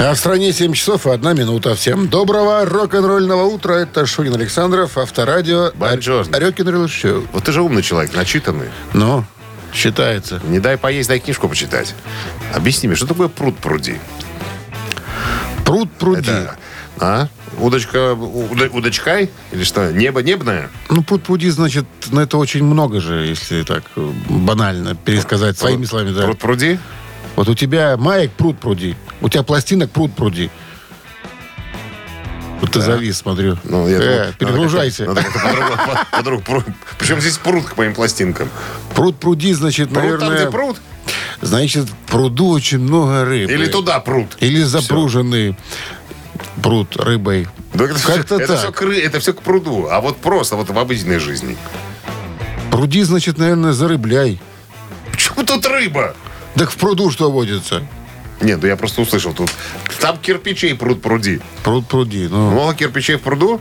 А в стране 7 часов и 1 минута. Всем доброго рок-н-ролльного утра. Это Шунин Александров, Авторадио. Бонжорно. Рок-н-ролл шоу. Вот ты же умный человек, начитанный. Ну, считается. Не дай поесть, дай книжку почитать. Объясни мне, что такое пруд пруди? Пруд пруди. Это, а? Удочка, уда- удочкай? Или что, небо небное? Ну, пруд пруди, значит, ну, это очень много же, если так э, банально пересказать своими словами. Да. Пруд пруди? Вот у тебя маек пруд пруди. У тебя пластинок пруд пруди. Вот ты завис, смотрю. Ну, я Э, думал, перегружайся. Надо по-другому, по- Причем здесь пруд к моим пластинкам. Пруд пруди, значит, Пруд там, наверное... где пруд? Значит, в пруду очень много рыбы. Или туда пруд? Или запруженный пруд рыбой. Да это Как-то все, это, так. все, к ры- это все к пруду. А вот просто вот в обыденной жизни. Пруди, значит, наверное, зарыбляй. Почему тут рыба? Так в пруду что водится? Нет, да я просто услышал тут. Там кирпичей пруд пруди. Пруд пруди. Ну, Много кирпичей в пруду?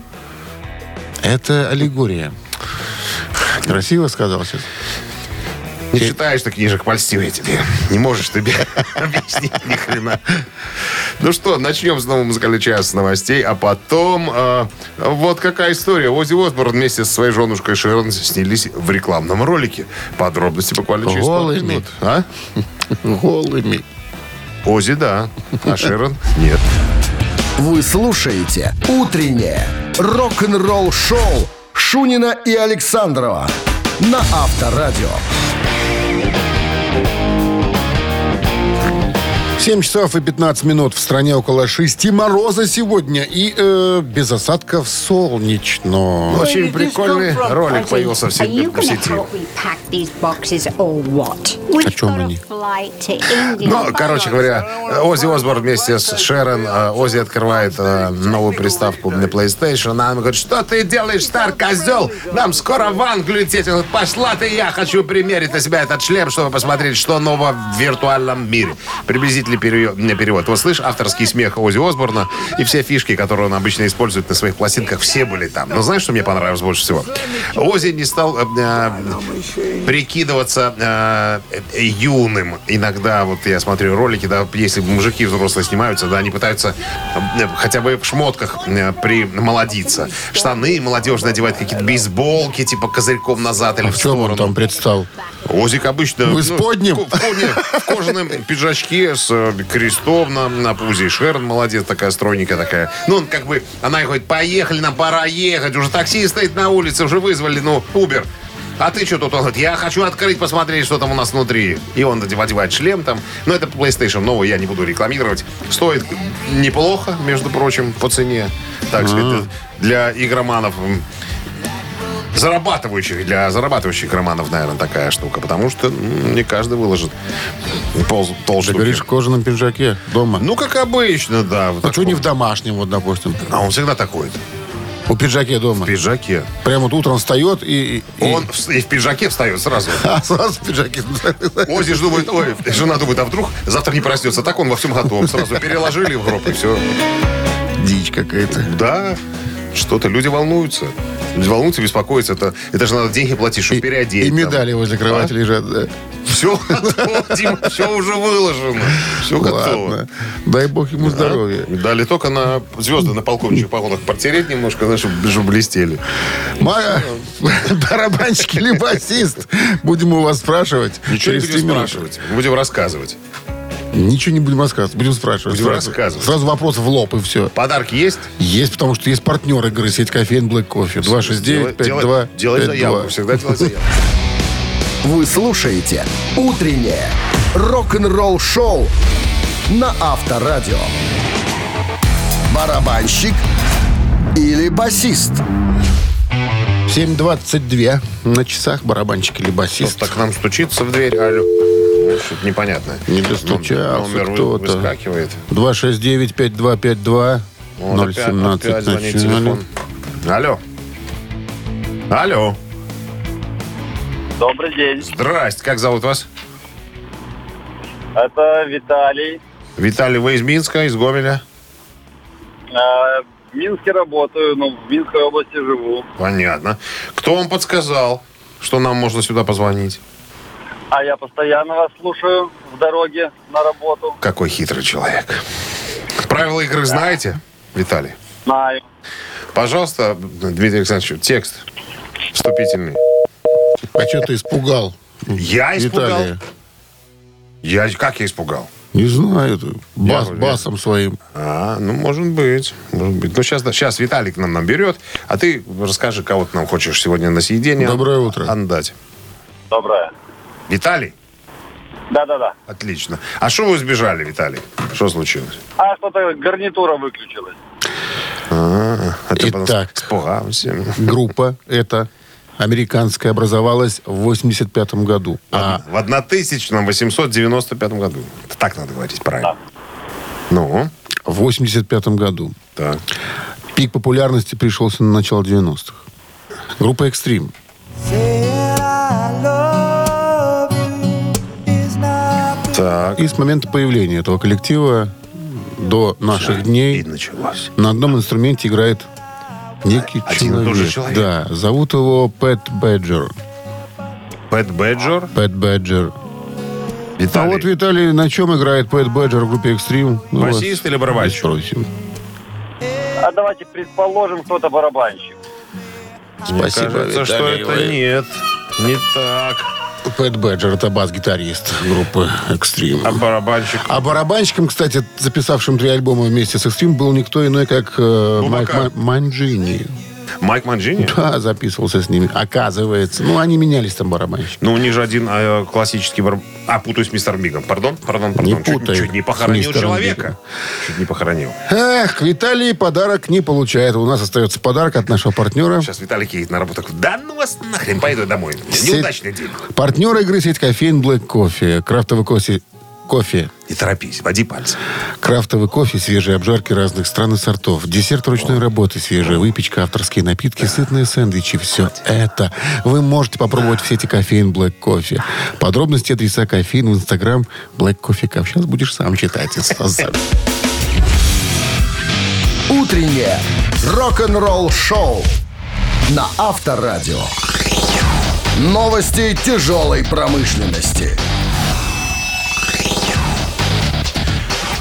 это аллегория. Красиво сказал сейчас. Не читаешь ты книжек, польстивые тебе. Не можешь тебе объяснить ни хрена. Ну что, начнем с нового музыкального часа с новостей, а потом э, вот какая история. Ози Осборн вместе со своей женушкой Шерон снялись в рекламном ролике. Подробности буквально через пару Голыми. минут. А? Голыми. Ози, да. А Шерон нет. Вы слушаете «Утреннее рок-н-ролл-шоу» Шунина и Александрова на Авторадио. 7 часов и 15 минут. В стране около 6 мороза сегодня. И э, без осадков солнечно. Очень прикольный ролик появился в в сети. О чем они? Ну, короче говоря, Ози Осборн вместе с Шерон, э, Ози открывает э, новую приставку на PlayStation. Она ему говорит, что ты делаешь, стар козел? Нам скоро в Англию лететь. Он говорит, пошла ты, я хочу примерить на себя этот шлем, чтобы посмотреть, что нового в виртуальном мире. Приблизительный период. перевод. Вот слышь, авторский смех Ози Осборна и все фишки, которые он обычно использует на своих пластинках, все были там. Но знаешь, что мне понравилось больше всего? Ози не стал э, э, прикидываться э, э, юным. Иногда, вот я смотрю ролики, да, если мужики взрослые снимаются, да, они пытаются э, хотя бы в шмотках э, примолодиться. Штаны молодежные надевают какие-то бейсболки, типа козырьком назад или А в в чем он сторону. там предстал? Озик обычно... В исподнем? в, ко- не, в кожаном пиджачке с э, крестом на, на пузе. И Шерон молодец, такая стройненькая такая. Ну, он как бы... Она говорит, поехали, нам пора ехать. Уже такси стоит на улице, уже вызвали, ну, Убер. А ты что тут? Он говорит, я хочу открыть, посмотреть, что там у нас внутри. И он одевает шлем там. Но это PlayStation новый, я не буду рекламировать. Стоит неплохо, между прочим, по цене. Так сказать, для игроманов зарабатывающих, для зарабатывающих романов, наверное, такая штука. Потому что м, не каждый выложит пол, Ты толстую. говоришь, в кожаном пиджаке дома. Ну, как обычно, да. вот а что не в домашнем, вот, допустим? А он всегда такой. У пиджаке дома. В пиджаке. Прямо вот утром встает и... и- Он в- и в пиджаке встает сразу. А, сразу в пиджаке. Ози ж думает, ой, жена думает, а вдруг завтра не проснется. Так он во всем готов. Сразу переложили в гроб и все. Дичь какая-то. Да, что-то. Люди волнуются. Люди волнуются, беспокоятся. Это, это же надо деньги платить, чтобы переодеть. И там. медали возле кровати лежат. да. Все готово, Дима, все уже выложено. Все готово. Дай бог ему здоровья. Дали только на звезды на полковничьих погонах протереть немножко, знаешь, чтобы блестели. Ма- Барабанщик или басист? Будем у вас спрашивать. Ничего не будем спрашивать. Будем рассказывать. Ничего не будем рассказывать. Будем спрашивать. Будем сразу. рассказывать. Сразу вопрос в лоб и все. Подарки есть? Есть, потому что есть партнер игры сеть кофеин Black Coffee. 269 Делай- 52 Делай заявку. Всегда делай заявку. Вы слушаете «Утреннее рок-н-ролл-шоу» на Авторадио. Барабанщик или басист? 7.22 на часах барабанщик или басист. Кто-то к нам стучится в дверь, алло. Ну, Что-то непонятное. Не достучался Номер кто-то. выскакивает. 269-5252. Вот опять- 017 опять звонит начали. телефон. Алло. Алло. Добрый день. Здрасте. Как зовут вас? Это Виталий. Виталий, вы из Минска, из Гомеля? А, В Минске работаю, но в Минской области живу. Понятно. Кто вам подсказал, что нам можно сюда позвонить? А я постоянно вас слушаю в дороге на работу. Какой хитрый человек. Правила игры знаете, Виталий? Знаю. Пожалуйста, Дмитрий Александрович, текст вступительный. А что ты испугал? Я испугал? Виталия? Я как я испугал? Не знаю. Бас, Я- басом своим. А, ну, может быть. Может быть. Ну, сейчас, сейчас Виталик нам наберет, а ты расскажи, кого ты нам хочешь сегодня на съедение Доброе утро. отдать. Доброе. Виталий? Да-да-да. Отлично. А что вы сбежали, Виталий? Что случилось? А что-то гарнитура выключилась. А, а ты Итак. испугался. Группа эта американская образовалась в 85 году. А В 1895 году. Так надо говорить правильно. Ну, в 85 году так. пик популярности пришелся на начало 90-х. Группа «Экстрим». Так. И с момента появления этого коллектива до наших И дней началось. на одном инструменте играет некий Один и человек. тот же человек? Да, зовут его Пэт Бэджер. Пэт Бэджор. Пэт Бэджер. А Виталий. вот, Виталий, на чем играет Пэт Бэджер в группе «Экстрим»? Вас Басист или барабанщик? Спросим. А давайте предположим, кто-то барабанщик. Мне кажется, что это нет. Не так. Пэт Бэджер – это бас-гитарист группы «Экстрим». А барабанщик? А барабанщиком, кстати, записавшим три альбома вместе с «Экстрим», был никто иной, как э, Майк Манджини. Майк Манджини? Да, записывался с ними. Оказывается. Ну, они менялись там барабанщики. Ну, у них же один э, классический бар... А, путаюсь с мистером Бигом. Пардон, пардон, пардон. Не Чуть- Чуть, не похоронил человека. Бигом. Чуть не похоронил. Эх, Виталий подарок не получает. У нас остается подарок от нашего партнера. Сейчас Виталик едет на работу. Да ну вас нахрен, пойду домой. Сеть- Неудачный день. Партнер игры сеть кофеин Black Кофе. Крафтовый кофе. Кофе. Не торопись, води пальцы. Крафтовый кофе, свежие обжарки разных стран и сортов, десерт ручной работы, свежая выпечка, авторские напитки, сытные сэндвичи. Все это вы можете попробовать в сети кофеин Black Кофе. Подробности адреса кофеин в инстаграм Black Coffee Cup. Сейчас будешь сам читать. Утреннее рок-н-ролл-шоу на Авторадио. Новости тяжелой промышленности.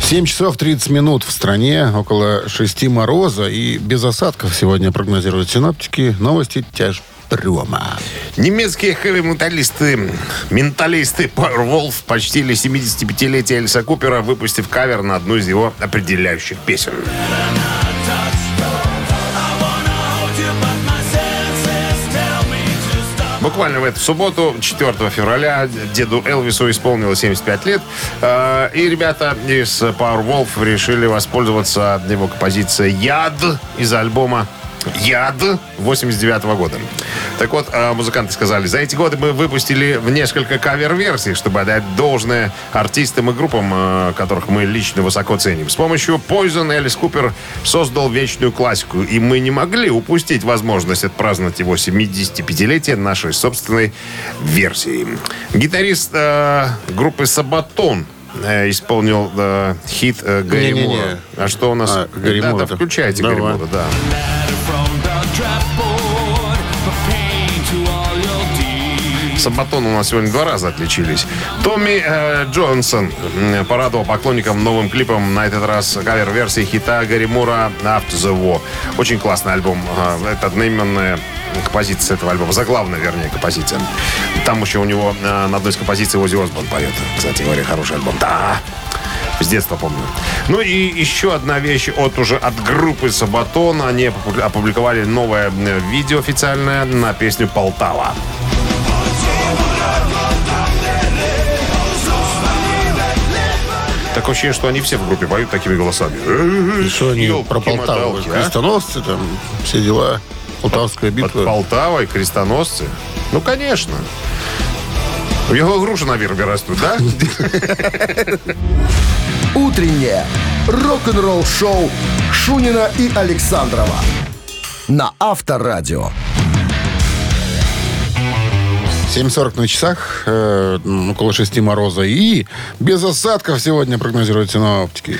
7 часов 30 минут в стране, около 6 мороза и без осадков сегодня прогнозируют синоптики. Новости тяжпрома. Немецкие хэви-металлисты, менталисты Powerwolf почтили 75-летие Эльса Купера, выпустив кавер на одну из его определяющих песен. Буквально в эту субботу, 4 февраля, деду Элвису исполнилось 75 лет. Э, И ребята из Powerwolf решили воспользоваться его композицией «Яд» из альбома «Яд» 89 года. Так вот, э, музыканты сказали, за эти годы мы выпустили в несколько кавер-версий, чтобы отдать должное артистам и группам, э, которых мы лично высоко ценим. С помощью Poison Элис Купер создал вечную классику, и мы не могли упустить возможность отпраздновать его 75-летие нашей собственной версии. Гитарист э, группы Сабатон э, исполнил э, хит э, Гэри Не-не-не. Мура. А что у нас? А, Гэри Да, да, включайте Давай. Мура, да. Сабатон у нас сегодня два раза отличились. Томми э, Джонсон порадовал поклонникам новым клипом, на этот раз кавер-версии хита Гарри Мура «After the War». Очень классный альбом. Э, Это одноименная композиция этого альбома. Заглавная, вернее, композиция. Там еще у него э, на одной из композиций Ози Осборн поет. Кстати говоря, хороший альбом. Да, с детства помню. Ну и еще одна вещь от уже от группы Сабатон. Они опу- опубликовали новое э, видео официальное на песню «Полтава». Такое ощущение, что они все в группе поют такими голосами. И что они про Полтаву? а? Крестоносцы там, все дела. Полтавская Под битва. Полтавой крестоносцы? Ну, конечно. У него груши на вербе растут, да? Утреннее рок-н-ролл-шоу Шунина и Александрова на Авторадио. 7.40 на часах, э, около 6 мороза. И без осадков сегодня прогнозируют синоптики.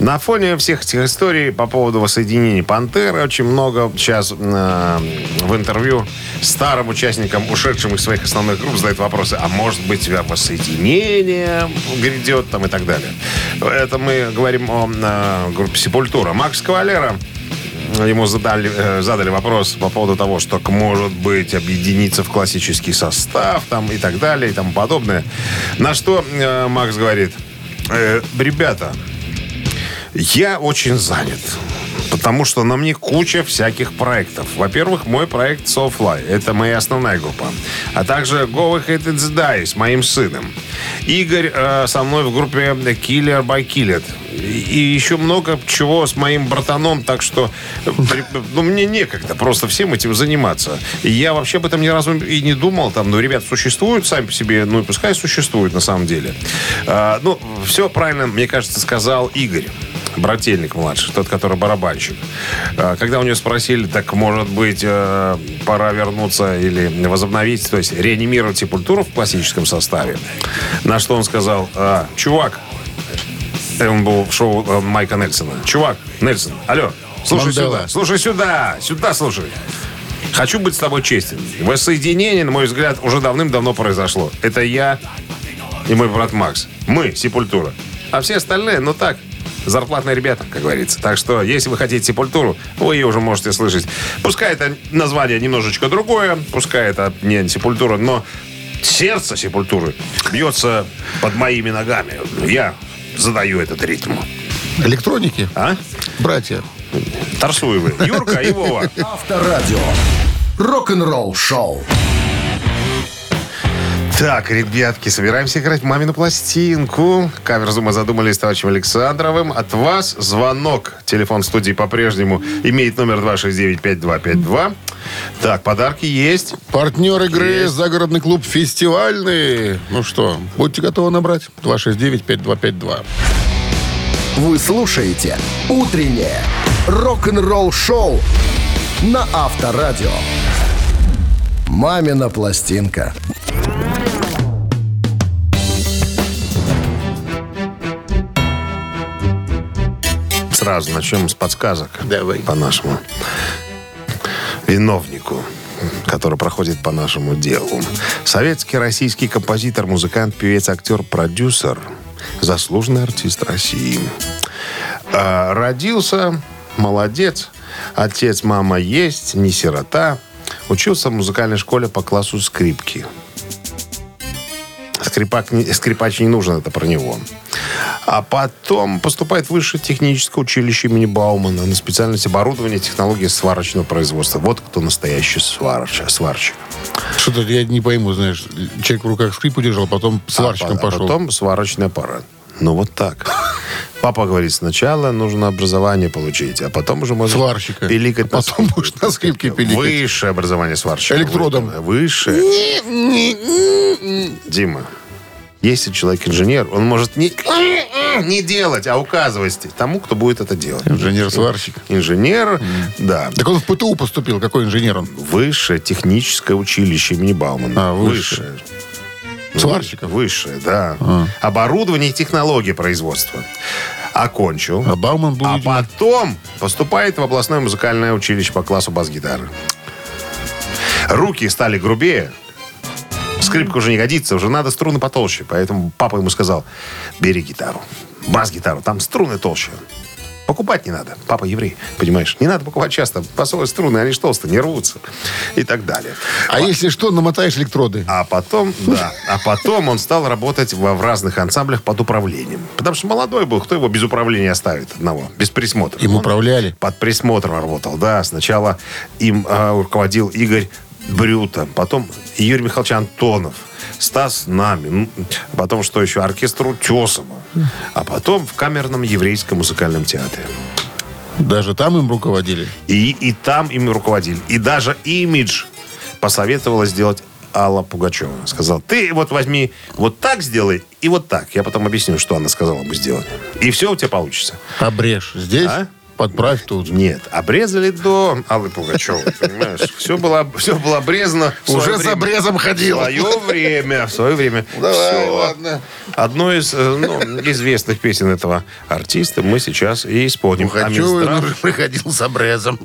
На фоне всех этих историй по поводу воссоединения «Пантеры» очень много сейчас э, в интервью старым участникам, ушедшим из своих основных групп, задают вопросы, а может быть воссоединение грядет там и так далее. Это мы говорим о э, группе «Сепультура». Макс Кавалера Ему задали, э, задали вопрос по поводу того, что может быть объединиться в классический состав там, и так далее и тому подобное. На что э, Макс говорит, «Э, ребята, я очень занят. Потому что на мне куча всяких проектов. Во-первых, мой проект Soulfly. Это моя основная группа. А также Go Ahead and Die с моим сыном. Игорь э, со мной в группе Killer by Killer. И еще много чего с моим братаном. Так что э, ну, мне некогда просто всем этим заниматься. И я вообще об этом ни разу и не думал. Там, ну, ребят существуют сами по себе. Ну, и пускай существуют на самом деле. А, ну, все правильно, мне кажется, сказал Игорь. Брательник младший, тот, который барабанщик. А, Когда у него спросили, так, может быть, э, пора вернуться или возобновить, то есть реанимировать сепультуру в классическом составе, на что он сказал, «А, чувак, э, он был в шоу э, Майка Нельсона. Чувак, Нельсон, алло, слушай Мандела. сюда, слушай сюда, сюда слушай. Хочу быть с тобой честен. Воссоединение, на мой взгляд, уже давным-давно произошло. Это я и мой брат Макс. Мы, Сепультура. А все остальные, ну так, зарплатные ребята, как говорится. Так что, если вы хотите Сепультуру, вы ее уже можете слышать. Пускай это название немножечко другое, пускай это не Сепультура, но сердце Сепультуры бьется под моими ногами. Я задаю этот ритм. Электроники, А? братья. Тарсуевы. Юрка и Вова. Авторадио. Рок-н-ролл-шоу. Так, ребятки, собираемся играть в мамину пластинку. Каверзу мы задумали с товарищем Александровым. От вас звонок. Телефон студии по-прежнему имеет номер 269-5252. Так, подарки есть. Партнер игры Есть. загородный клуб «Фестивальный». Ну что, будьте готовы набрать 269-5252. Вы слушаете «Утреннее рок-н-ролл-шоу» на Авторадио. «Мамина пластинка». Сразу начнем с подсказок. Давай. По нашему виновнику который проходит по нашему делу. Советский российский композитор, музыкант, певец, актер, продюсер, заслуженный артист России. А, родился, молодец, отец, мама есть, не сирота. Учился в музыкальной школе по классу скрипки. Скрипак, скрипач не нужен, это про него. А потом поступает в высшее техническое училище имени Баумана на специальность оборудования технологии сварочного производства. Вот кто настоящий сварщ, сварщик. Что-то я не пойму, знаешь, человек в руках скрип удержал, потом сварщиком а, по- а пошел. потом сварочный аппарат. Ну, вот так. Папа говорит, сначала нужно образование получить, а потом уже можно Сварщика. пиликать. А потом на будешь на скрипке пиликать. Высшее образование сварщика. Электродом. Высшее. Дима, если человек инженер, он может не, не делать, а указывать тому, кто будет это делать. Инженер-сварщик. Инженер, да. Так он в ПТУ поступил. Какой инженер он? Высшее техническое училище имени Баумана. А, высшее. Сварщиков? Высшее, да. Оборудование и технологии производства. Окончил. А Бауман был, А видимо, потом поступает в областное музыкальное училище по классу бас-гитары. Руки стали грубее. Скрипка уже не годится, уже надо струны потолще. Поэтому папа ему сказал, бери гитару, бас-гитару, там струны толще. Покупать не надо. Папа еврей, понимаешь? Не надо покупать часто. Басовые струны, они ж толстые, не рвутся. И так далее. А если что, намотаешь электроды. А потом, да, а потом он стал работать в, в разных ансамблях под управлением. Потому что молодой был, кто его без управления оставит одного, без присмотра. Им Он управляли. Под присмотром работал, да. Сначала им а, руководил Игорь Брюта, потом Юрий Михайлович Антонов, Стас Нами, потом что еще, оркестр Утесова, а потом в камерном еврейском музыкальном театре. Даже там им руководили. И, и там им руководили. И даже имидж посоветовала сделать Алла Пугачева. Сказал, ты вот возьми, вот так сделай и вот так. Я потом объясню, что она сказала бы сделать. И все у тебя получится. Обрежь здесь, А? Подправь тут. Нет, обрезали до Аллы Пугачевой, понимаешь? Все было, все было обрезано. в Уже с время. обрезом В ходила. свое время, в свое время. Давай, Всё. ладно. Одну из э, ну, известных песен этого артиста мы сейчас и исполним. А Пугачевой Минздрав, уже приходил с обрезом.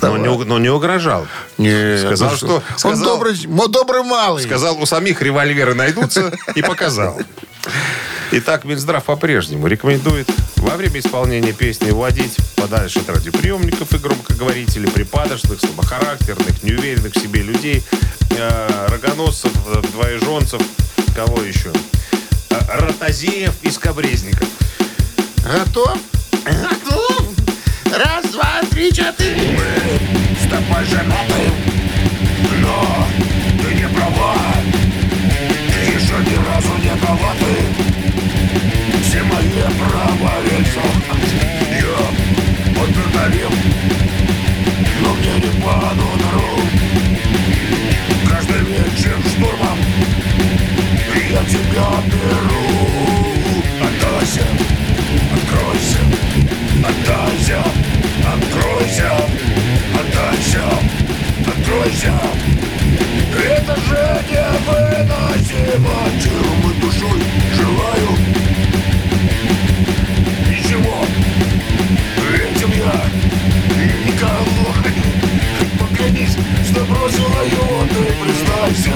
но, не, но не угрожал. Не, Сказал, ну что- Он сказал- добрый, мо- добрый малый. Сказал, у самих револьверы найдутся и показал. Итак, Минздрав по-прежнему рекомендует во время исполнения песни вводить подальше от радиоприемников и громкоговорителей припадочных, слабохарактерных, неуверенных в себе людей, э, рогоносцев, двоеженцев, кого еще? Э, Ротозеев и скобрезников. Готов? Готов. Раз, два, три, четыре. с тобой женаты Но ты не права Ты еще ни разу не дала ты Права лицо Я поднадавил Но мне не по нутру Каждый вечер штурмом Я тебя беру Отдайся, откройся Отдайся, откройся Отдайся, откройся Это же невыносимо Телом и душой желаю бросила его Ты признайся,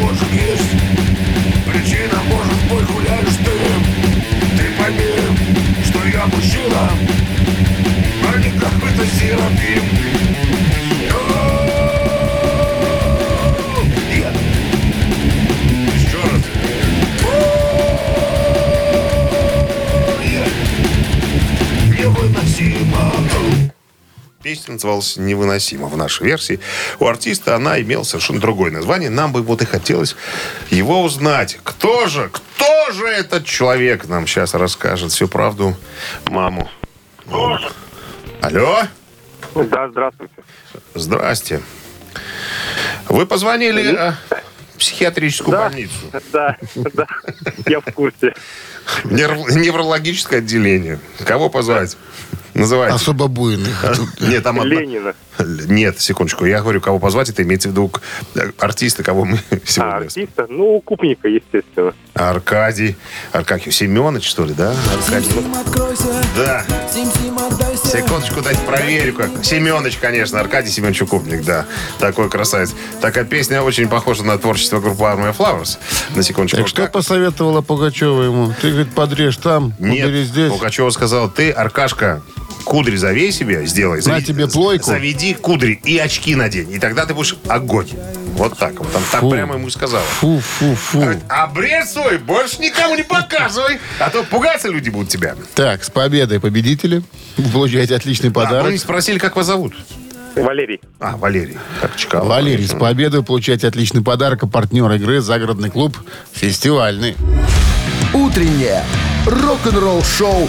может есть Причина, может быть, гуляешь ты. Ты пойми, что я мужчина А не какой-то серафим Песня называлась «Невыносимо» в нашей версии. У артиста она имела совершенно другое название. Нам бы вот и хотелось его узнать. Кто же, кто же этот человек нам сейчас расскажет всю правду маму. Алло? Да, здравствуйте. Здрасте. Вы позвонили в психиатрическую Да. больницу. Да, да, я в курсе. Неврологическое отделение. Кого позвать? Называйте. Особо буйных. Нет, там одна- Ленина. Нет, секундочку. Я говорю, кого позвать, это имеется в виду э, артиста, кого мы А, сегодня... артиста? Ну, Купника, естественно. Аркадий. Аркадий Семенович, что ли, да? Аркадий. Да. Секундочку, дайте проверю. Как. Семенович, конечно. Аркадий Семенович Укупник, да. Такой красавец. Такая песня очень похожа на творчество группы Army Flowers. На секундочку. Так что Как- посоветовала Пугачева ему? Ты, говорит, подрежь там, убери Нет, здесь. Пугачева сказал, ты, Аркашка, кудри завей себе, сделай. На тебе плойку. Заведи кудри и очки надень. И тогда ты будешь огонь. Вот так вот. Там так Фу. прямо ему и сказала. Фу, фу, фу. Говорит, Обрез свой больше никому не показывай, а то пугаться люди будут тебя. Так, с победой победители. Вы получаете отличный А, подарок. мы не спросили, как вас зовут. Валерий. А, Валерий. Как Чкалов. Валерий, с победой получаете отличный подарок. А партнер игры «Загородный клуб» фестивальный. Утреннее рок-н-ролл-шоу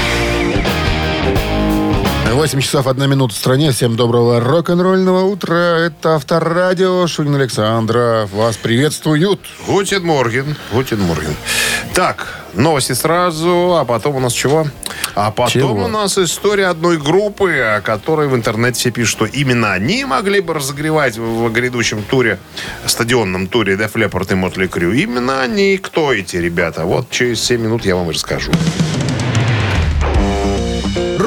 8 часов 1 минута в стране. Всем доброго рок-н-ролльного утра. Это Авторадио. Шунин Александров. Вас приветствуют. Guten Morgen. Guten Morgen. Так, новости сразу, а потом у нас чего? А потом Чего? у нас история одной группы, о которой в интернете все пишут, что именно они могли бы разогревать в, в грядущем туре, стадионном туре Def Leppard и Мотли Крю. Именно они. Кто эти ребята? Вот через 7 минут я вам и расскажу.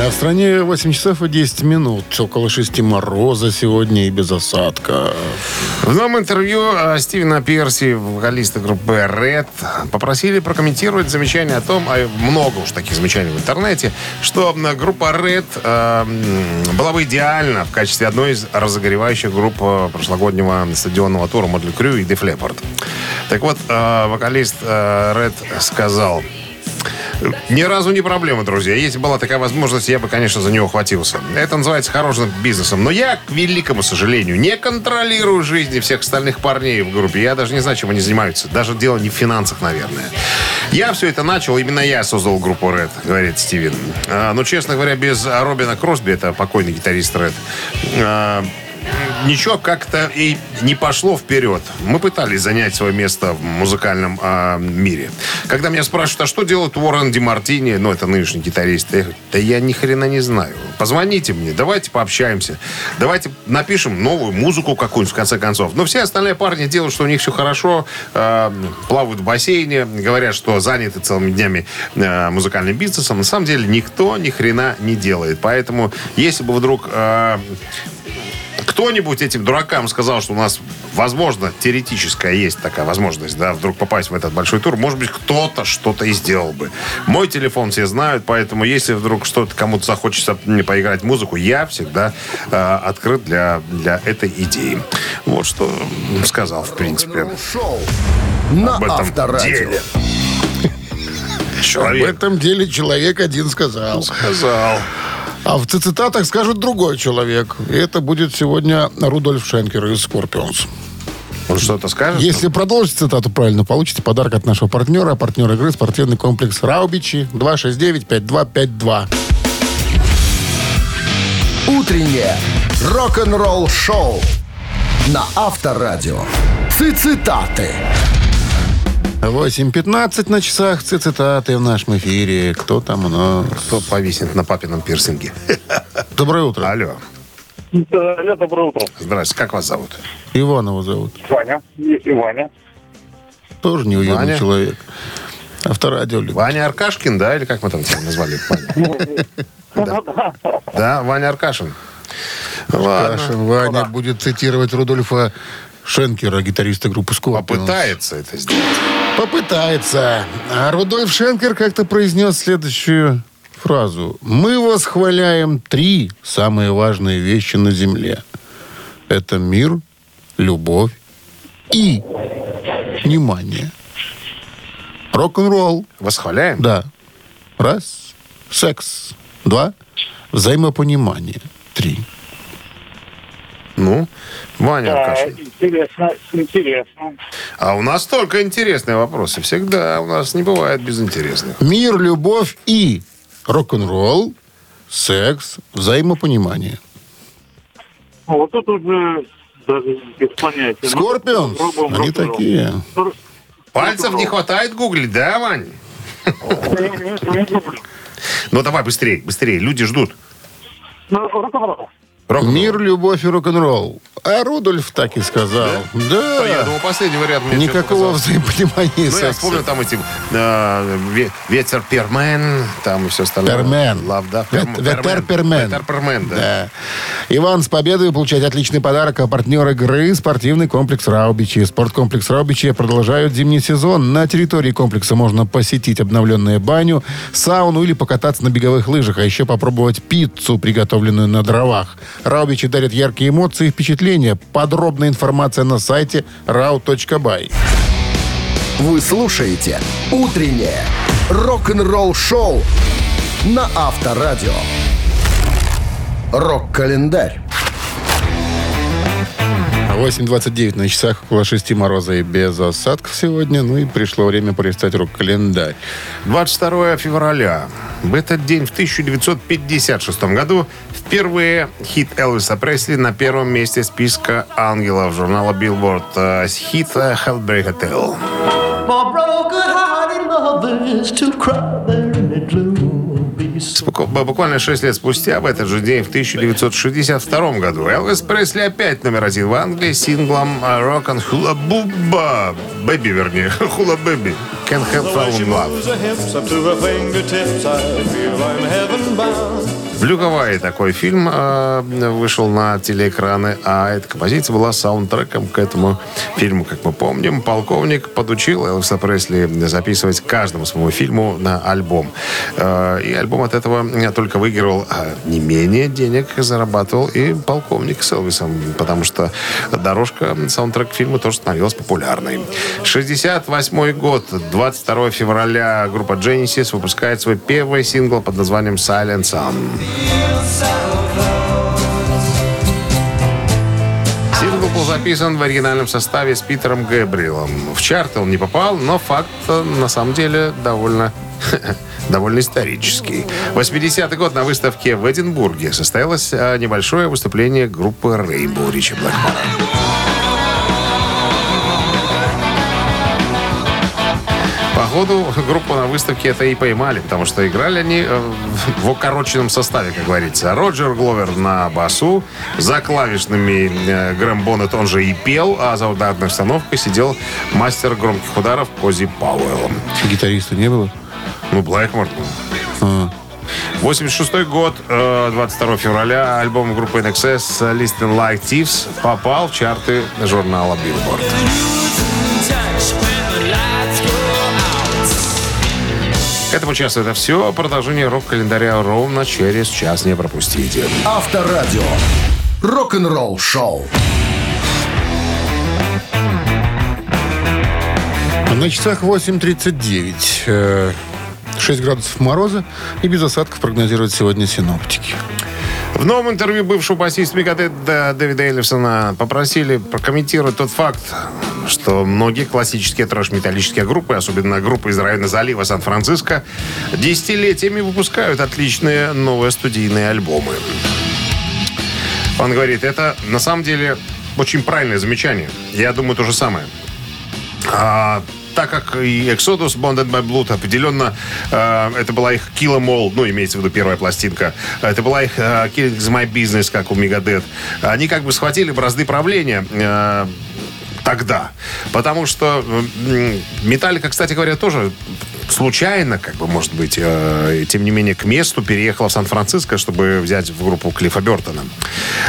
А в стране 8 часов и 10 минут. Около 6 мороза сегодня и без осадка. В новом интервью э, Стивена Перси, вокалиста группы Red, попросили прокомментировать замечание о том, а много уж таких замечаний в интернете, что группа Red э, была бы идеальна в качестве одной из разогревающих групп э, прошлогоднего стадионного тура Motley Crue и Leppard. Так вот, э, вокалист э, Red сказал, ни разу не проблема, друзья. Если была такая возможность, я бы, конечно, за нее ухватился. Это называется хорошим бизнесом. Но я, к великому сожалению, не контролирую жизни всех остальных парней в группе. Я даже не знаю, чем они занимаются. Даже дело не в финансах, наверное. Я все это начал, именно я создал группу Red, говорит Стивен. А, но, честно говоря, без Робина Кросби, это покойный гитарист Red, а, ничего как-то и не пошло вперед. Мы пытались занять свое место в музыкальном а, мире. Когда меня спрашивают, а что делает Уоррен Ди Мартини, ну, это нынешний гитарист, я говорю, да я ни хрена не знаю. Позвоните мне, давайте пообщаемся, давайте напишем новую музыку какую-нибудь, в конце концов. Но все остальные парни делают, что у них все хорошо, а, плавают в бассейне, говорят, что заняты целыми днями а, музыкальным бизнесом. На самом деле никто ни хрена не делает. Поэтому, если бы вдруг а, кто-нибудь этим дуракам сказал, что у нас, возможно, теоретическая есть такая возможность, да, вдруг попасть в этот большой тур, может быть, кто-то что-то и сделал бы. Мой телефон все знают, поэтому если вдруг что-то кому-то захочется поиграть музыку, я всегда э, открыт для, для этой идеи. Вот что сказал, в принципе, на об этом Авторадио. деле. Человек этом деле человек один сказал. сказал. А в цитатах скажет другой человек. И это будет сегодня Рудольф Шенкер из Скорпионс. Он что-то скажет? Если продолжите цитату правильно, получите подарок от нашего партнера. Партнер игры спортивный комплекс Раубичи 269-5252. Утреннее рок-н-ролл-шоу на Авторадио. Цитаты. 8.15 на часах. Цитаты в нашем эфире. Кто там у нас? Кто повиснет на папином пирсинге? Доброе утро. Алло. Алло, доброе утро. Здрасте, как вас зовут? Иванова зовут. Ваня. И, Ваня. Тоже неуемный Ваня? человек. Авторадио любит. Ваня Аркашкин, да? Или как мы там тебя назвали? Ваня? Да. Ваня Аркашин. Ладно. Кашин Ваня будет цитировать Рудольфа Шенкера, гитариста группы Скорпионс. Попытается это сделать. Попытается. А Рудольф Шенкер как-то произнес следующую фразу. «Мы восхваляем три самые важные вещи на Земле. Это мир, любовь и внимание. Рок-н-ролл. Восхваляем? Да. Раз. Секс. Два. Взаимопонимание. Три. Ну, Ваня Да, Аркашин. интересно, интересно. А у нас только интересные вопросы. Всегда у нас не бывает безинтересных. Мир, любовь и рок-н-ролл, секс, взаимопонимание. Ну, Вот тут уже даже без понятия. Ну, Скорпион, они такие. Пальцев не хватает гуглить, да, Вань? Ну, давай быстрее, быстрее. Люди ждут. Ну, рок-н-ролл. Мир, любовь и рок-н-ролл. А Рудольф так и сказал. Да. А Я думал, последний вариант мне Никакого взаимопонимания Ну, я секса. вспомнил там эти э, ве- ветер пермен, там и все остальное. Пермен. Лав, да, перм- Ветер пермен. Ветер пермен, да. Да. Иван, с победой получать отличный подарок. А партнер игры – спортивный комплекс «Раубичи». Спорткомплекс «Раубичи» продолжают зимний сезон. На территории комплекса можно посетить обновленную баню, сауну или покататься на беговых лыжах, а еще попробовать пиццу, приготовленную на дровах. «Раубичи» дарят яркие эмоции и впечатления. Подробная информация на сайте rau.by. Вы слушаете «Утреннее рок-н-ролл-шоу» на Авторадио. Рок-календарь. 8.29 на часах, около 6 мороза и без осадков сегодня. Ну и пришло время полистать рок-календарь. 22 февраля. В этот день, в 1956 году, впервые хит Элвиса Пресли на первом месте списка ангелов журнала Billboard. Э, Хит Heartbreak Hotel. For broken-hearted lovers to cry Буквально 6 лет спустя, в этот же день, в 1962 году, Элвис Пресли опять номер один в Англии с синглом «Rock and Hula Booba». «Бэби», вернее, «Хула Бэби». Can't Help Fall in Love. В Люговае такой фильм э, вышел на телеэкраны, а эта композиция была саундтреком к этому фильму. Как мы помним, полковник подучил Элвиса Пресли записывать каждому своему фильму на альбом. Э, и альбом от этого только выигрывал, а не менее денег зарабатывал и полковник с Элвисом, потому что дорожка саундтрек к фильму тоже становилась популярной. 68 год, 22 февраля группа Genesis выпускает свой первый сингл под названием Silent Sun. Сингл был записан в оригинальном составе с Питером Гэбриэлом. В чарт он не попал, но факт на самом деле довольно довольно исторический. 80-й год на выставке в Эдинбурге состоялось э, небольшое выступление группы Rainbow Ричи Блэкмора. Походу, группу на выставке это и поймали, потому что играли они э, в укороченном составе, как говорится. Роджер Гловер на басу, за клавишными э, Грэм Боннет, он же и пел, а за ударной установкой сидел мастер громких ударов Кози Пауэлл. Гитариста не было? Ну, Блэкмор. А. 86 год, э, 22 февраля, альбом группы NXS Listen Like Thieves попал в чарты журнала Billboard. Этому часу это все. Продолжение рок-календаря ровно через час. Не пропустите. Авторадио. Рок-н-ролл шоу. На часах 8.39. Э, 6 градусов мороза и без осадков прогнозируют сегодня синоптики. В новом интервью бывшего басиста Мегадет Дэвида Эллифсона попросили прокомментировать тот факт, что многие классические трэш-металлические группы, особенно группы из района залива Сан-Франциско, десятилетиями выпускают отличные новые студийные альбомы. Он говорит, это на самом деле очень правильное замечание. Я думаю, то же самое. А, так как и Exodus Bonded by Blood определенно э, это была их Kill 'Em All, ну, имеется в виду первая пластинка, это была их э, is My Business, как у Megadeth. Они как бы схватили бразды правления э, тогда. Потому что Металлика, кстати говоря, тоже случайно, как бы, может быть, э, тем не менее, к месту переехала в Сан-Франциско, чтобы взять в группу Клиффа Бертона.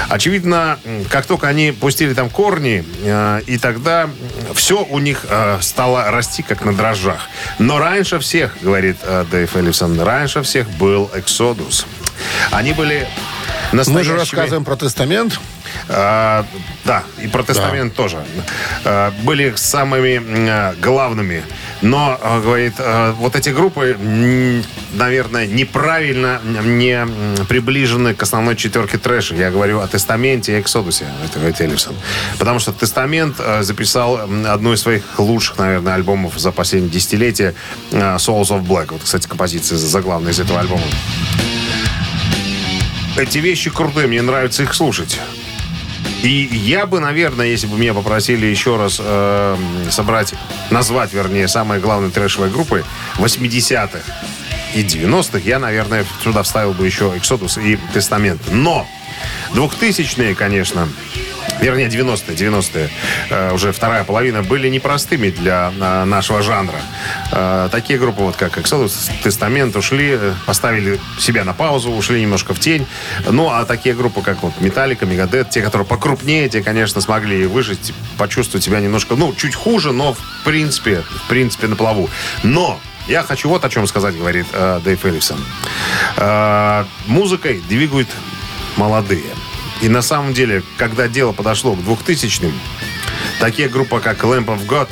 Очевидно, как только они пустили там корни, э, и тогда все у них э, стало расти, как на дрожжах. Но раньше всех, говорит э, Дэйв Эллифсон, раньше всех был Эксодус. Они были Мы же рассказываем про тестамент. А, да, и про тестамент тоже. А, были самыми м, главными. Но, а, говорит, а, вот эти группы, наверное, неправильно не приближены к основной четверке трэша. Я говорю о Тестаменте и Эксодусе, это говорит Эллифсон. Потому что Тестамент а, записал одну из своих лучших, наверное, альбомов за последние десятилетия а, Souls of Black. Вот, кстати, композиция заглавная из этого альбома. Эти вещи крутые, мне нравится их слушать. И я бы, наверное, если бы меня попросили еще раз э, собрать, назвать, вернее, самые главные трэшевые группы 80-х и 90-х, я, наверное, сюда вставил бы еще Эксодус и Тестамент. Но 2000-е, конечно, вернее, 90-е, 90-е, э, уже вторая половина, были непростыми для э, нашего жанра. Э, такие группы, вот как Exodus, Тестамент, ушли, поставили себя на паузу, ушли немножко в тень. Ну, а такие группы, как вот Металлика, Мегадет, те, которые покрупнее, те, конечно, смогли выжить, почувствовать себя немножко, ну, чуть хуже, но, в принципе, в принципе, на плаву. Но я хочу вот о чем сказать, говорит э, Дэйв Эллифсон. Э, музыкой двигают молодые. И на самом деле, когда дело подошло к 2000-м, такие группы, как Lamp of God,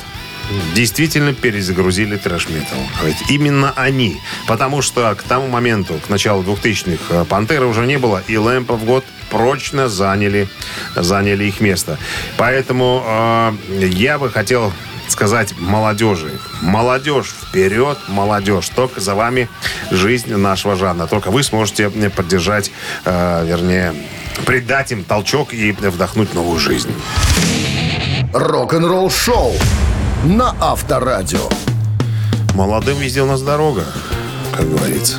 действительно перезагрузили трэш-метал. Говорит, Именно они. Потому что к тому моменту, к началу 2000-х, э, Пантеры уже не было, и Lamp of God прочно заняли, заняли их место. Поэтому э, я бы хотел сказать молодежи. Молодежь, вперед, молодежь. Только за вами жизнь нашего жанра. Только вы сможете поддержать, э, вернее, придать им толчок и вдохнуть новую жизнь. Рок-н-ролл шоу на Авторадио. Молодым везде у нас дорога, как говорится.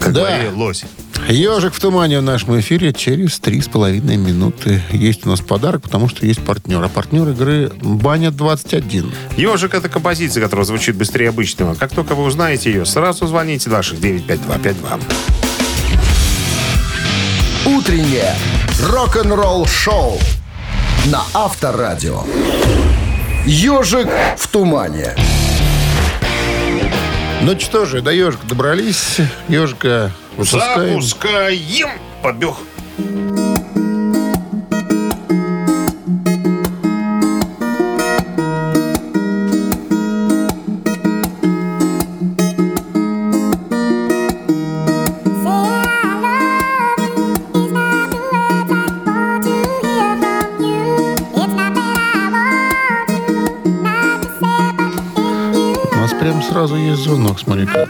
Как Да. говорил Лось. Ежик в тумане в нашем эфире через три с половиной минуты. Есть у нас подарок, потому что есть партнер. А партнер игры Баня 21. Ежик — это композиция, которая звучит быстрее обычного. Как только вы узнаете ее, сразу звоните наших 95252. Утреннее рок-н-ролл-шоу на Авторадио. Ежик в тумане. Ну что же, до ежика добрались. Ежика выпускаем. Запускаем! Побег. У нас прям сразу есть звонок, смотри-ка.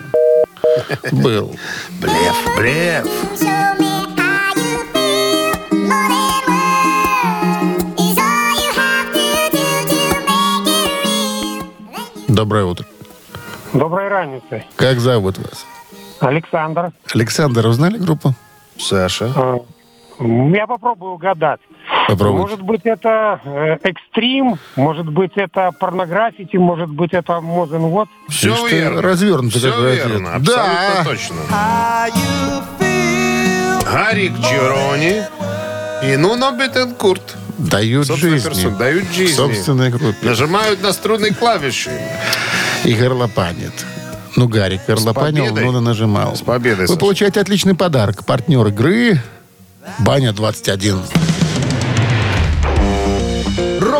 Был. Блеф, блеф. Доброе утро. Доброй раницы. Как зовут вас? Александр. Александр, узнали группу? Саша. Э, Я попробую угадать. Попробуйте. Может быть, это э, экстрим, может быть, это порнографити, может быть, это Мозен Вот. Все Ишь ты, верно. развернутый Все ответ. верно. Да. Абсолютно точно. Гарик Джерони и Нуно Бетенкурт. Дают персоной. Дают жизни. Собственной группе. Нажимают на струнные клавиши. И горлопанит. Ну, Гарик горлопанил, победой. но нажимал. С победой, Вы Саша. получаете отличный подарок. Партнер игры Баня 21.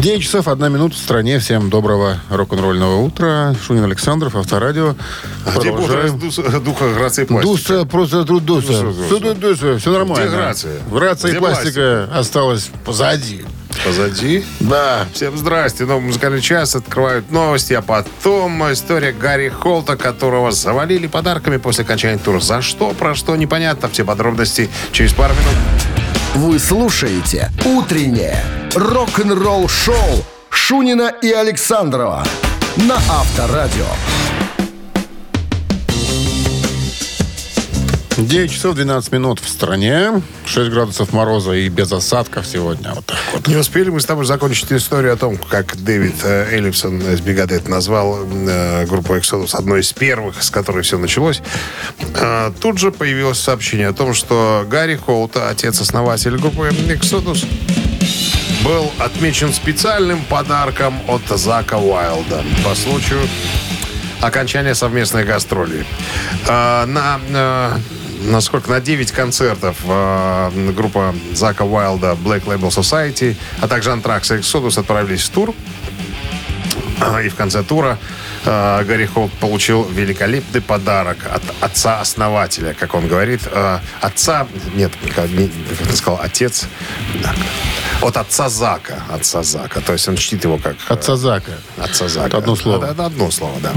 9 часов, 1 минута в стране. Всем доброго рок-н-ролльного утра. Шунин Александров, Авторадио. А Где Продолжаем. духа грации пластика? Дуса, просто труд дуса. Дуса, дуса. Все, дуса, все нормально. Где грация? Грация и Где пластика осталась позади. Позади. Да. Всем здрасте. Новый музыкальный час. Открывают новости, а потом история Гарри Холта, которого завалили подарками после окончания тура. За что, про что, непонятно. Все подробности через пару минут. Вы слушаете «Утреннее рок-н-ролл-шоу» Шунина и Александрова на Авторадио. 9 часов 12 минут в стране. 6 градусов мороза и без осадков сегодня. Вот так вот. Не успели мы с тобой закончить историю о том, как Дэвид э, Эллифсон из Бигадет назвал э, группу Exodus одной из первых, с которой все началось. Э, тут же появилось сообщение о том, что Гарри Холт, отец-основатель группы Exodus, был отмечен специальным подарком от Зака Уайлда по случаю окончания совместной гастроли. Э, на, э, на сколько? На 9 концертов э, группа Зака Уайлда Black Label Society, а также Антракс и Exodus отправились в тур. А, И в конце тура э, Гарри Холт получил великолепный подарок от отца-основателя, как он говорит. Э, отца, нет, не- как он сказал, отец. От отца Зака. Отца Зака. То есть он чтит его как... э, Отца Зака. Отца Зака. Это одно слово. Это, это одно слово, да.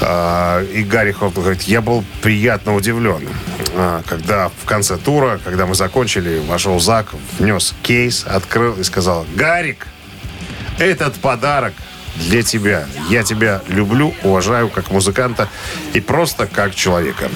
А, и Гарри Холт говорит, я был приятно удивлен, а, когда в конце тура, когда мы закончили, вошел Зак, внес кейс, открыл и сказал, Гарик, этот подарок для тебя. Я тебя люблю, уважаю как музыканта и просто как человека.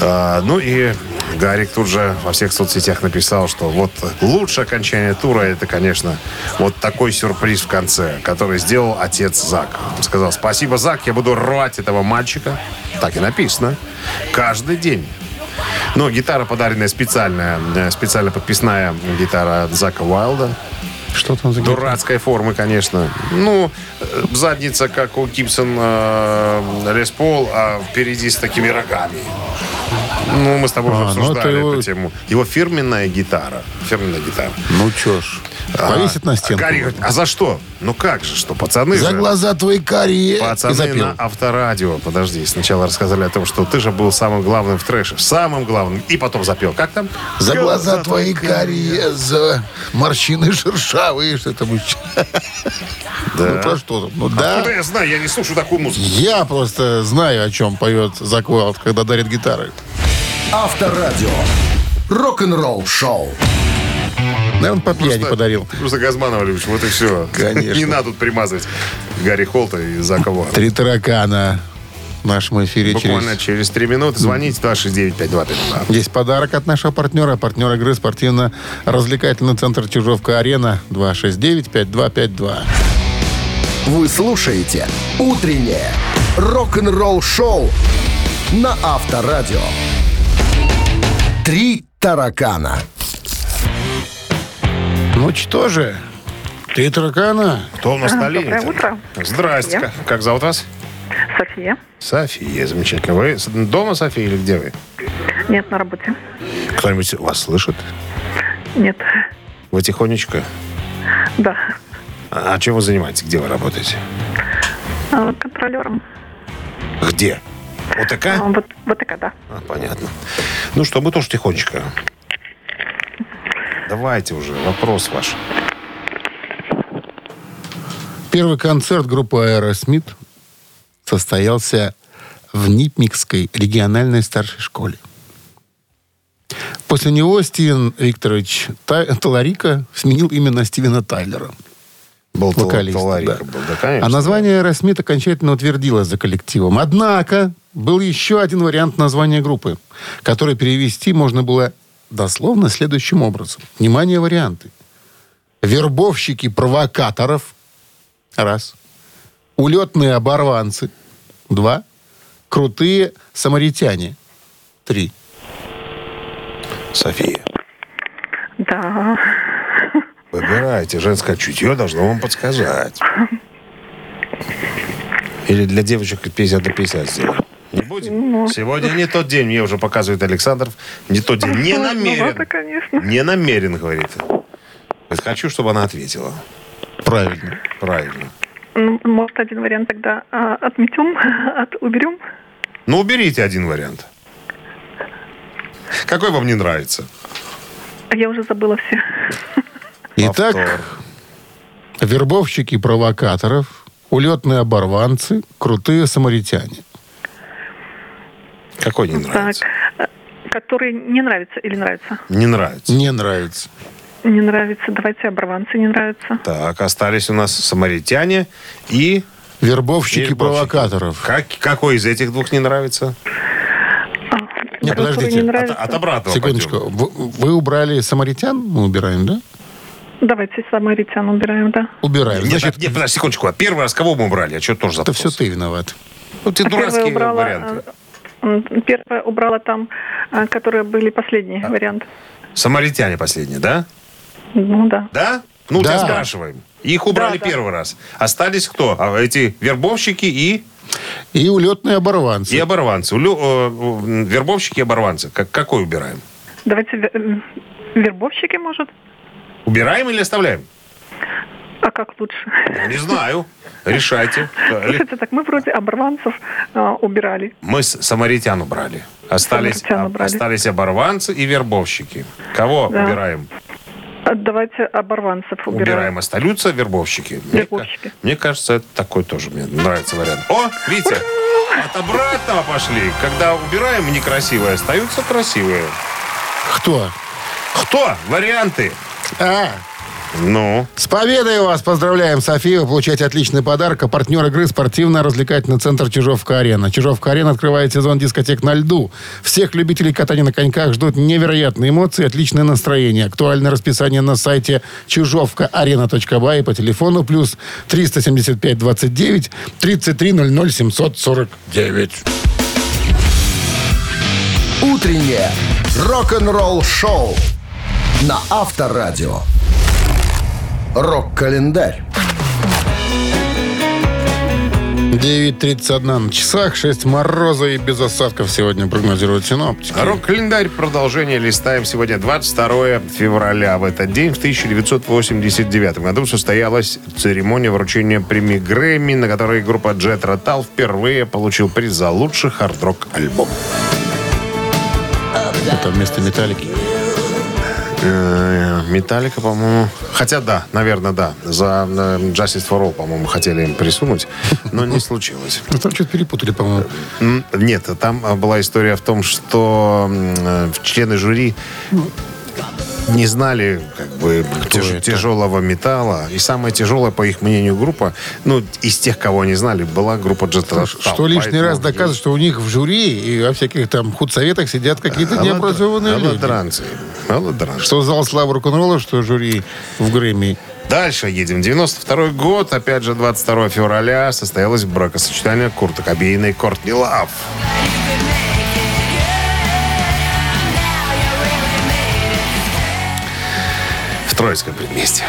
А, ну и Гарик тут же во всех соцсетях написал, что вот лучшее окончание тура это, конечно, вот такой сюрприз в конце, который сделал отец Зак. Он сказал, спасибо, Зак, я буду рвать этого мальчика. Так и написано. Каждый день. Но гитара подаренная специальная, э, специально подписная гитара Зака Уайлда. Что там за гитара? Дурацкой формы, конечно. Ну, э, задница, как у Гибсон э, Лес Пол, а впереди с такими рогами. Ну, мы с тобой уже А, ну, обсуждали это его- эту тему. Его фирменная гитара. Фирменная гитара. Ну чё ж, повесит на стенку. Гарри говорит, а за что? Ну как же, что пацаны За же... глаза твои карие. Пацаны на авторадио. Подожди, сначала рассказали о том, что ты же был самым главным в трэше. Самым главным. И потом запел. Как там? За глаза твои карие, за морщины шершавые, что там еще. Ну, про что там? Ну, да. Откуда я знаю? Я не слушаю такую музыку. Я просто знаю, о чем поет Заквалд, когда дарит гитары. Авторадио. Рок-н-ролл шоу. Наверное, по пьяни подарил. Просто Газманова любишь, вот и все. Конечно. Не надо тут примазывать Гарри Холта и Закова. Три таракана в нашем эфире Буквально через... через три минуты звоните 269-5252. Есть подарок от нашего партнера. Партнер игры спортивно-развлекательный центр Чужовка-Арена 269-5252. Вы слушаете «Утреннее рок-н-ролл-шоу» на Авторадио. «Три таракана». Ну что же, три таракана. Кто у нас на линии? Доброе утро. Здрасте. Я. Как, зовут вас? София. София, замечательно. Вы дома, София, или где вы? Нет, на работе. Кто-нибудь вас слышит? Нет. Вы тихонечко? Да. А, а чем вы занимаетесь? Где вы работаете? А, Контролером. Где? ОТК? А, Вот, вот и да. А, понятно. Ну что, мы тоже тихонечко. Давайте уже, вопрос ваш. Первый концерт группы Аэросмит состоялся в Нипмикской региональной старшей школе. После него Стивен Викторович Та- Талларико сменил имя на Стивена Тайлера. Был вокалист, да. был, да, конечно. А название Аэросмит окончательно утвердилось за коллективом. Однако был еще один вариант названия группы, который перевести можно было дословно следующим образом. Внимание, варианты. Вербовщики провокаторов. Раз. Улетные оборванцы. Два. Крутые самаритяне. Три. София, Да. Выбирайте. Женское чутье должно вам подсказать. Или для девочек от 50 до 50 сделаем. Не будем? Сегодня не тот день, мне уже показывает Александров. Не тот день. Не намерен. Сложновато, конечно. Не намерен, говорит. Хочу, чтобы она ответила. Правильно. Правильно. Ну, Может, один вариант тогда а, отметем, от, уберем? Ну, уберите один вариант. Какой вам не нравится? Я уже забыла все. Итак, вербовщики провокаторов, улетные оборванцы, крутые самаритяне. Какой не Так. нравится? э, Который не нравится или нравится? Не нравится. Не нравится. Не нравится. Давайте оборванцы не нравится. Так, остались у нас самаритяне и... Вербовщики Вербовщики. провокаторов. Как, какой из этих двух не нравится? А, Не, который подождите. не От, от обратного Секундочку. пойдем. Вы, вы убрали самаритян? Мы убираем, да? Давайте самаритян убираем, да. Убираем. Нет, Значит, нет, подожди, секундочку. А первый раз кого мы убрали? Я что тоже это запутался. все ты виноват. Ну, ты А Первая дурацкие убрала, варианты. э, м, Первая убрала там, а, которые были последний вариант. Самаритяне последние, да? Ну да. Да? Ну, Да. тебя спрашиваем. Их убрали Да, да. первый раз. Остались кто? А эти вербовщики и, И улетные оборванцы. и оборванцы. Улю- э, э, вербовщики и оборванцы. Как, какой убираем? Давайте вербовщики, может? Убираем или оставляем? А как лучше? Ну, не знаю. Решайте. Э, Слушайте, так мы вроде оборванцев а, убирали. Мы с- самаритян убрали. Остались, Самаритян а- убрали. остались оборванцы и вербовщики. Кого Да. убираем? А, Давайте оборванцев убираем. Убираем. Остаются вербовщики. Мне Вербовщики. ка- Мне, кажется, это такой тоже мне нравится вариант. О, видите, от обратного пошли. Когда убираем некрасивые, остаются красивые. Кто? Кто? Варианты. А, Ну, с победой вас поздравляем, София. Вы получаете отличный подарок. А партнер игры спортивно-развлекательный центр Чижовка-Арена. Чижовка-Арена открывает сезон дискотек на льду. Всех любителей катания на коньках ждут невероятные эмоции и отличное настроение. Актуальное расписание на сайте чижовкаарена.бай и по телефону плюс 375 29 33 00 749. «Утреннее рок-н-ролл-шоу» на Авторадио. Рок-календарь. 9.31 на часах, 6 мороза и без осадков сегодня прогнозируют синоптики. Рок-календарь продолжение листаем сегодня 22 февраля. В этот день в 1989 году состоялась церемония вручения премии Грэмми, на которой группа Jet Rotal впервые получил приз за лучший хард-рок альбом. Это вместо металлики. Э, Металлика, по-моему... Хотя да, наверное, да. За э, Justice for All, по-моему, хотели им присунуть, но не случилось. Ну, там что-то перепутали, по-моему. Нет, там а, была история в том, что э, члены жюри не знали как бы тяж- это? тяжелого металла. И самая тяжелая, по их мнению, группа, ну, из тех, кого они знали, была группа Jet Rotal. Что лишний Поэтому раз доказывает, что у них в жюри и во всяких там худсоветах сидят какие-то Алло- необразованные люди. Аллодранцы. Что зал славы рок-н-ролла, что жюри в Грэмми. Дальше едем. 92 год, опять же, 22 февраля состоялось бракосочетание Курта Кобейна и Кортни Лав. В Троицком предместе.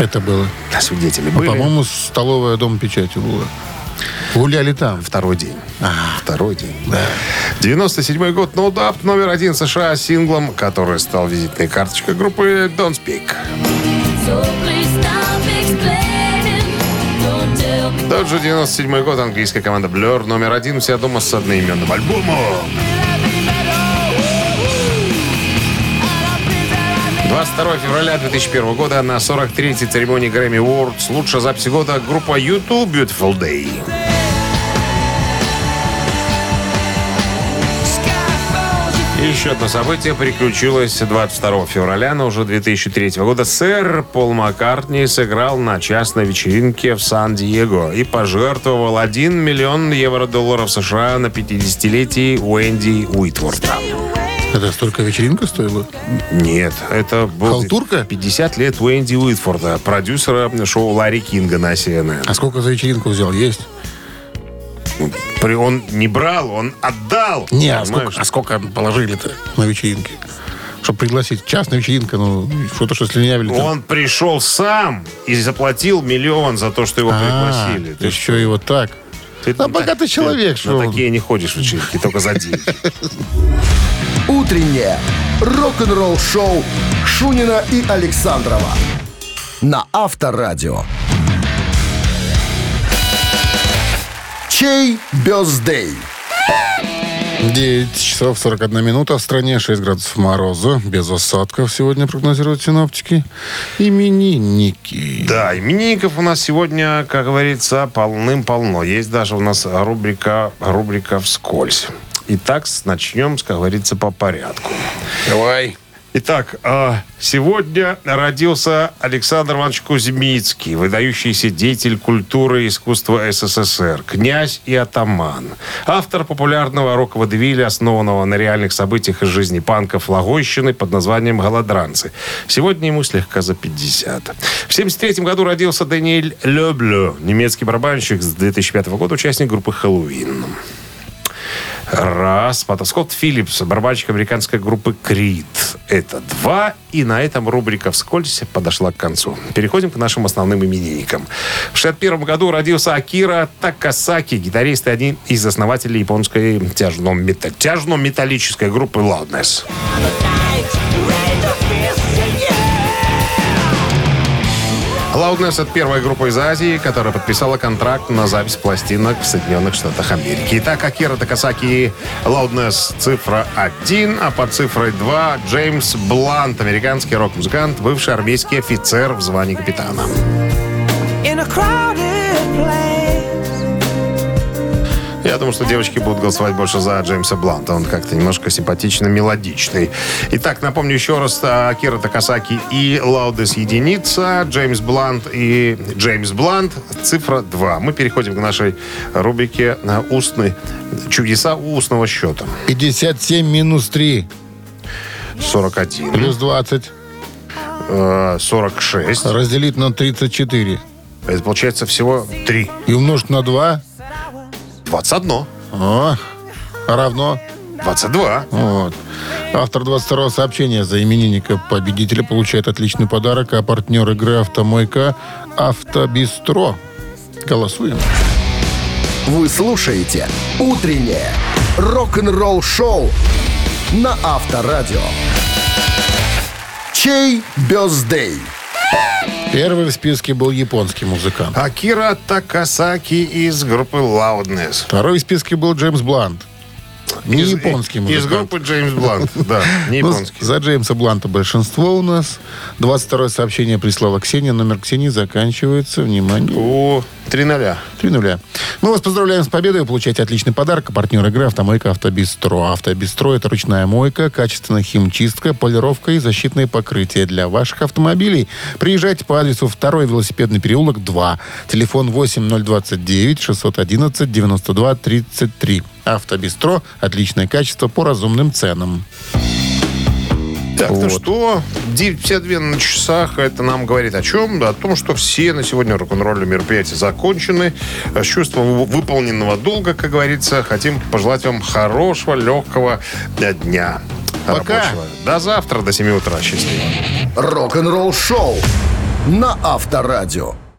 Это было. А свидетели Ну, были. По-моему, столовая дом печати была. Гуляли там. Второй день. Второй день. Да. 97 год. No Doubt номер один США синглом, который стал визитной карточкой группы Don't Speak. Тот же 97 год. Английская команда Blur номер один. Вся дома с одноименным альбомом. 22 февраля 2001 года на 43-й церемонии Grammy Awards лучшая запись года группа YouTube Beautiful Day. И еще одно событие приключилось 22 февраля, но уже 2003 года. Сэр Пол Маккартни сыграл на частной вечеринке в Сан-Диего и пожертвовал 1 миллион евро-долларов США на 50-летие Уэнди Уитворта. Это столько вечеринка стоила? Нет, это был Халтурка? 50 лет Уэнди Уитфорда, продюсера шоу Ларри Кинга на CNN. А сколько за вечеринку взял? Есть? При- Он не брал, он отдал. Не, а сколько, а сколько положили-то на вечеринке? Чтобы пригласить. Частная вечеринка, ну, что-то, что слюнявили. там. Он пришел сам и заплатил миллион за то, что его А, пригласили. Ты еще и вот так. Ты А богатый ты человек, на что он? такие не ходишь в вечеринки, только за деньги. Утреннее рок-н-ролл-шоу Шунина и Александрова на Авторадио. Чей бездей? 9 часов 41 минута. В стране 6 градусов мороза. Без осадков сегодня прогнозируют синоптики. Именинники. Да, именинников у нас сегодня, как говорится, полным-полно. Есть даже у нас рубрика, рубрика «Вскользь». Итак, начнем, как говорится, по порядку. Давай. Итак, а, сегодня родился Александр Иванович Кузьмицкий, выдающийся деятель культуры и искусства СССР, князь и атаман. Автор популярного рок-водевиля, основанного на реальных событиях из жизни панков Логойщины под названием «Голодранцы». Сегодня ему слегка за 50. В 1973 году родился Даниэль Леблю, немецкий барабанщик с 2005 года, участник группы «Хэллоуин». Раз. Потом Скотт Филлипс, барабанщик американской группы Крид. Это два. И на этом рубрика «Вскользь» подошла к концу. Переходим к нашим основным именинникам. В 61 году родился Акира Такасаки, гитарист и один из основателей японской тяжно-мета- тяжно-металлической группы Loudness. Loudness — это первая группа из Азии, которая подписала контракт на запись пластинок в Соединенных Штатах Америки. Итак, Акира Такасаки Loudness цифра 1, а под цифрой 2 Джеймс Блант, американский рок-музыкант, бывший армейский офицер в звании капитана. Я думаю, что девочки будут голосовать больше за Джеймса Бланта. Он как-то немножко симпатично мелодичный. Итак, напомню еще раз. а, Акира Такасаки и Лаудес единица. Джеймс Блант и Джеймс Блант. Цифра 2. Мы переходим к нашей рубрике на устный чудеса устного счета. 57 минус 3 41. плюс 20 э, 46. разделить на 34 Это получается всего 3. и умножить на 2 21. о, равно 22. Вот. Автор 22-го сообщения за именинника победителя получает отличный подарок, а партнер игры «Автомойка» «Автобистро». Голосуем. Вы слушаете «Утреннее рок-н-ролл-шоу» на Авторадио. Чей бездей? Первый в списке был японский музыкант. Акира Такасаки из группы Loudness. Второй в списке был Джеймс Блант. Не Из- японский Из музыкант. группы Джеймс Блант. Да, не Ну, японский. за Джеймса Бланта большинство у нас. 22 сообщение прислала Ксения. Номер Ксении заканчивается. Внимание. О, три ноля. Три нуля. Мы вас поздравляем с победой. Вы получаете отличный подарок. Партнер игры «Автомойка Автобестро». «Автобестро» — это ручная мойка, качественная химчистка, полировка и защитные покрытия для ваших автомобилей. Приезжайте по адресу 2 велосипедный переулок, 2. Телефон 8029 611 92 33. «Автобестро» — отличное качество по разумным ценам. Так, ну Вот. что, 9.52 на часах, это нам говорит о чем? Да, о том, что все на сегодня рок-н-ролльные мероприятия закончены. С чувством вы- выполненного долга, как говорится, хотим пожелать вам хорошего, легкого дня. Пока. рабочего. До завтра, до 7 утра. Счастливо. Рок-н-ролл-шоу на Авторадио.